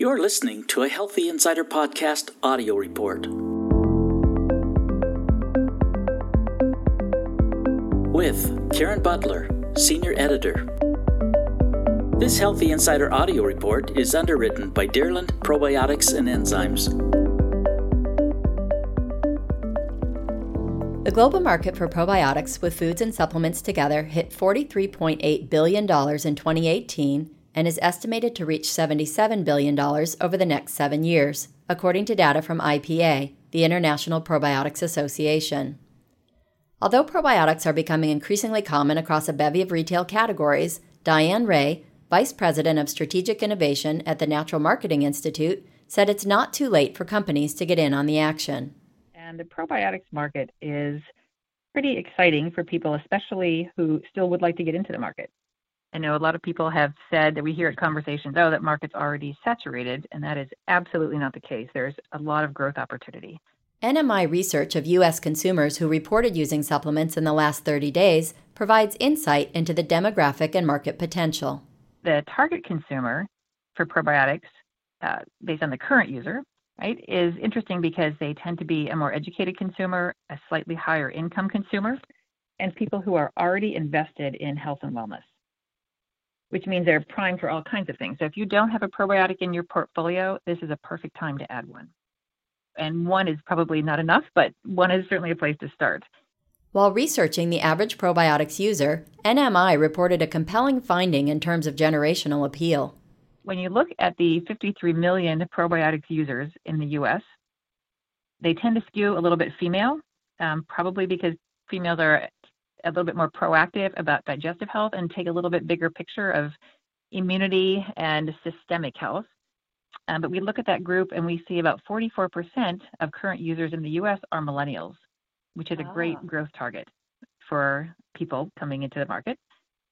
You're listening to a Healthy Insider Podcast audio report. With Karen Butler, Senior Editor. This Healthy Insider audio report is underwritten by Deerland Probiotics and Enzymes. The global market for probiotics with foods and supplements together hit $43.8 billion in 2018 and is estimated to reach $77 billion over the next seven years, according to data from IPA, the International Probiotics Association. Although probiotics are becoming increasingly common across a bevy of retail categories, Diane Ray, Vice President of Strategic Innovation at the Natural Marketing Institute, said it's not too late for companies to get in on the action. And the probiotics market is pretty exciting for people, especially who still would like to get into the market. I know a lot of people have said that we hear at conversations, oh, that market's already saturated, and that is absolutely not the case. There's a lot of growth opportunity. NMI research of U.S. consumers who reported using supplements in the last 30 days provides insight into the demographic and market potential. The target consumer for probiotics, uh, based on the current user, right, is interesting because they tend to be a more educated consumer, a slightly higher income consumer, and people who are already invested in health and wellness which means they're primed for all kinds of things. So if you don't have a probiotic in your portfolio, this is a perfect time to add one. And one is probably not enough, but one is certainly a place to start. While researching the average probiotics user, NMI reported a compelling finding in terms of generational appeal. When you look at the 53 million probiotics users in the US, they tend to skew a little bit female, um, probably because females are a little bit more proactive about digestive health and take a little bit bigger picture of immunity and systemic health. Um, but we look at that group and we see about 44% of current users in the US are millennials, which is a great ah. growth target for people coming into the market.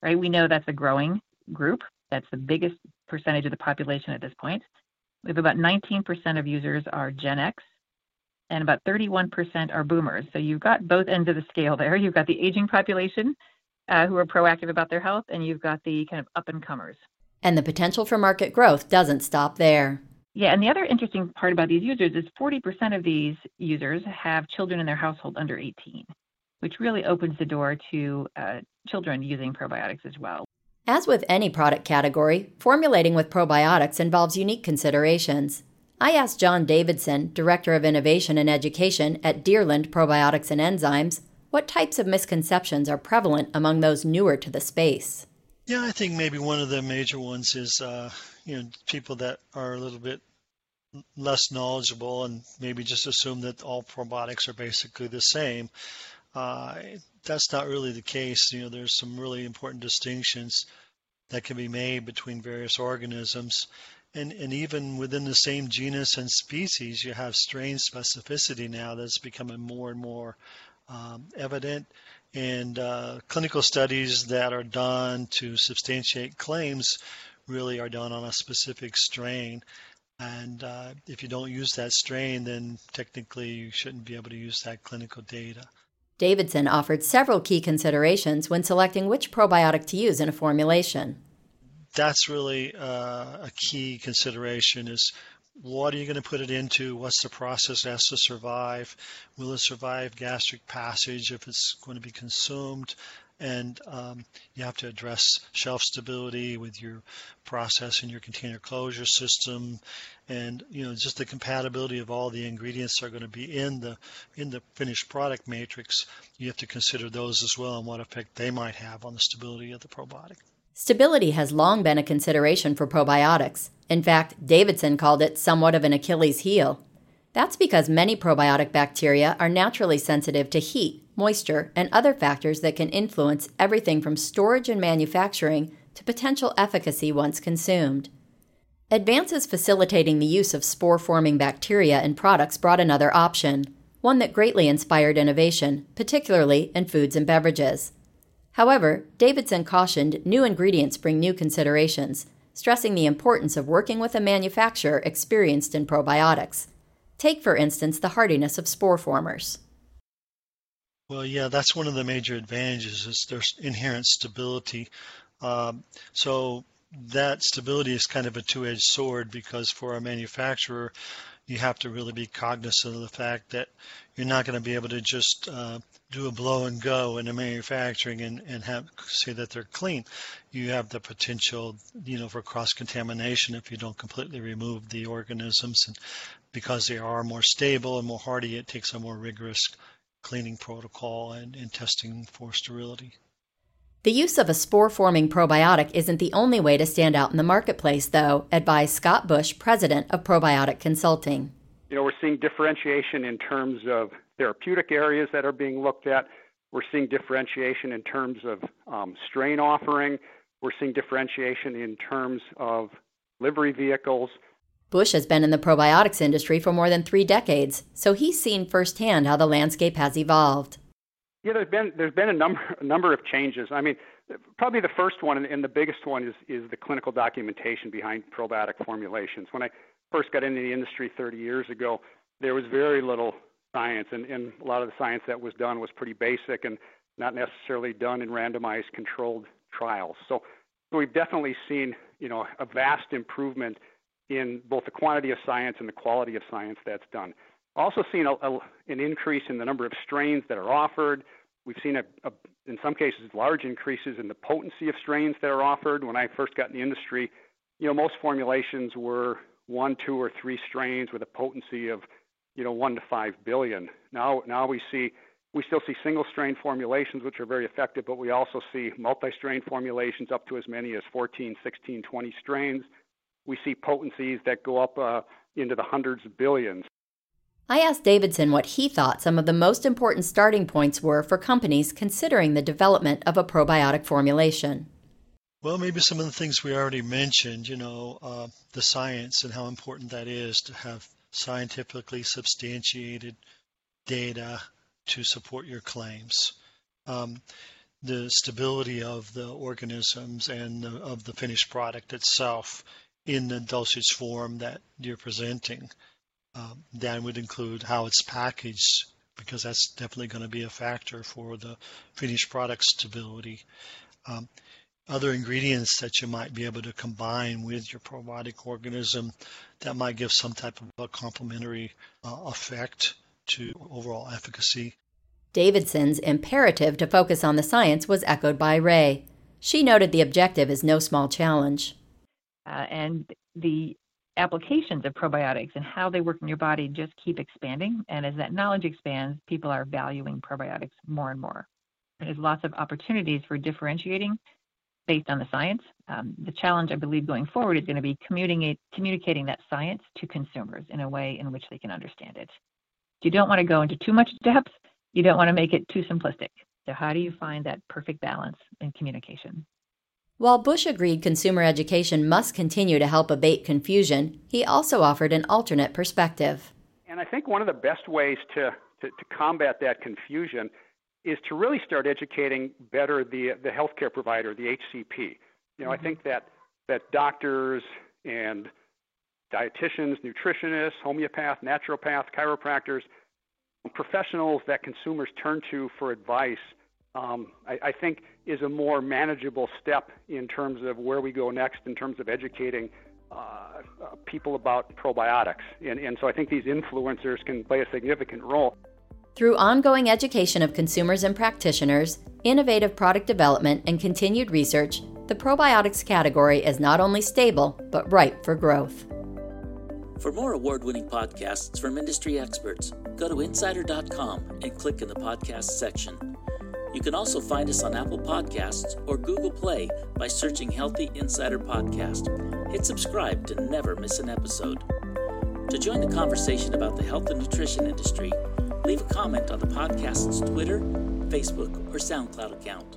Right? We know that's a growing group. That's the biggest percentage of the population at this point. We have about 19% of users are Gen X, and about 31% are boomers. So you've got both ends of the scale there. You've got the aging population uh, who are proactive about their health, and you've got the kind of up and comers. And the potential for market growth doesn't stop there. Yeah, and the other interesting part about these users is 40% of these users have children in their household under 18, which really opens the door to uh, children using probiotics as well. As with any product category, formulating with probiotics involves unique considerations. I asked John Davidson, Director of Innovation and Education at Deerland Probiotics and Enzymes, what types of misconceptions are prevalent among those newer to the space. Yeah, I think maybe one of the major ones is, uh, you know, people that are a little bit less knowledgeable and maybe just assume that all probiotics are basically the same. Uh, that's not really the case. You know, there's some really important distinctions that can be made between various organisms and, and even within the same genus and species, you have strain specificity now that's becoming more and more um, evident. And uh, clinical studies that are done to substantiate claims really are done on a specific strain. And uh, if you don't use that strain, then technically you shouldn't be able to use that clinical data. Davidson offered several key considerations when selecting which probiotic to use in a formulation that's really uh, a key consideration is what are you going to put it into? What's the process it has to survive? Will it survive gastric passage if it's going to be consumed? And um, you have to address shelf stability with your process and your container closure system, and you know just the compatibility of all the ingredients that are going to be in the in the finished product matrix. You have to consider those as well and what effect they might have on the stability of the probiotic. Stability has long been a consideration for probiotics. In fact, Davidson called it somewhat of an Achilles heel. That's because many probiotic bacteria are naturally sensitive to heat, moisture, and other factors that can influence everything from storage and manufacturing to potential efficacy once consumed. Advances facilitating the use of spore forming bacteria in products brought another option, one that greatly inspired innovation, particularly in foods and beverages. However, Davidson cautioned new ingredients bring new considerations, stressing the importance of working with a manufacturer experienced in probiotics. Take, for instance, the hardiness of spore formers. Well, yeah, that's one of the major advantages is their inherent stability. Um, so that stability is kind of a two-edged sword because for a manufacturer, you have to really be cognizant of the fact that you're not going to be able to just uh, do a blow and go in the manufacturing and, and have say that they're clean. You have the potential, you know, for cross contamination if you don't completely remove the organisms, and because they are more stable and more hardy, it takes a more rigorous cleaning protocol and, and testing for sterility. The use of a spore forming probiotic isn't the only way to stand out in the marketplace, though, advised Scott Bush, president of Probiotic Consulting. You know, we're seeing differentiation in terms of therapeutic areas that are being looked at. We're seeing differentiation in terms of um, strain offering. We're seeing differentiation in terms of delivery vehicles. Bush has been in the probiotics industry for more than three decades, so he's seen firsthand how the landscape has evolved. Yeah, there's been there's been a number a number of changes. I mean, probably the first one and, and the biggest one is is the clinical documentation behind probiotic formulations. When I first got into the industry 30 years ago, there was very little science, and, and a lot of the science that was done was pretty basic and not necessarily done in randomized controlled trials. So, so we've definitely seen you know a vast improvement in both the quantity of science and the quality of science that's done. Also seen an increase in the number of strains that are offered. We've seen, in some cases, large increases in the potency of strains that are offered. When I first got in the industry, you know, most formulations were one, two, or three strains with a potency of, you know, one to five billion. Now, now we see we still see single strain formulations, which are very effective, but we also see multi strain formulations up to as many as 14, 16, 20 strains. We see potencies that go up uh, into the hundreds of billions. I asked Davidson what he thought some of the most important starting points were for companies considering the development of a probiotic formulation. Well, maybe some of the things we already mentioned, you know, uh, the science and how important that is to have scientifically substantiated data to support your claims. Um, the stability of the organisms and the, of the finished product itself in the dosage form that you're presenting. Um, that would include how it's packaged, because that's definitely going to be a factor for the finished product stability. Um, other ingredients that you might be able to combine with your probiotic organism that might give some type of a complementary uh, effect to overall efficacy. Davidson's imperative to focus on the science was echoed by Ray. She noted the objective is no small challenge. Uh, and the applications of probiotics and how they work in your body just keep expanding. And as that knowledge expands, people are valuing probiotics more and more. There's lots of opportunities for differentiating based on the science. Um, the challenge, I believe, going forward is going to be communicating, communicating that science to consumers in a way in which they can understand it. You don't want to go into too much depth. You don't want to make it too simplistic. So, how do you find that perfect balance in communication? While Bush agreed consumer education must continue to help abate confusion, he also offered an alternate perspective. And I think one of the best ways to, to, to combat that confusion is to really start educating better the, the healthcare provider, the HCP. You know, mm-hmm. I think that, that doctors and dietitians, nutritionists, homeopaths, naturopaths, chiropractors, professionals that consumers turn to for advice – um, I, I, think is a more manageable step in terms of where we go next in terms of educating uh, uh, people about probiotics. And, and so I think these influencers can play a significant role. Through ongoing education of consumers and practitioners, innovative product development, and continued research, the probiotics category is not only stable, but ripe for growth. For more award winning podcasts from industry experts, go to insider.com and click in the podcast section. You can also find us on Apple Podcasts or Google Play by searching Healthy Insider Podcast. Hit subscribe to never miss an episode. To join the conversation about the health and nutrition industry, leave a comment on the podcast's Twitter, Facebook, or SoundCloud account.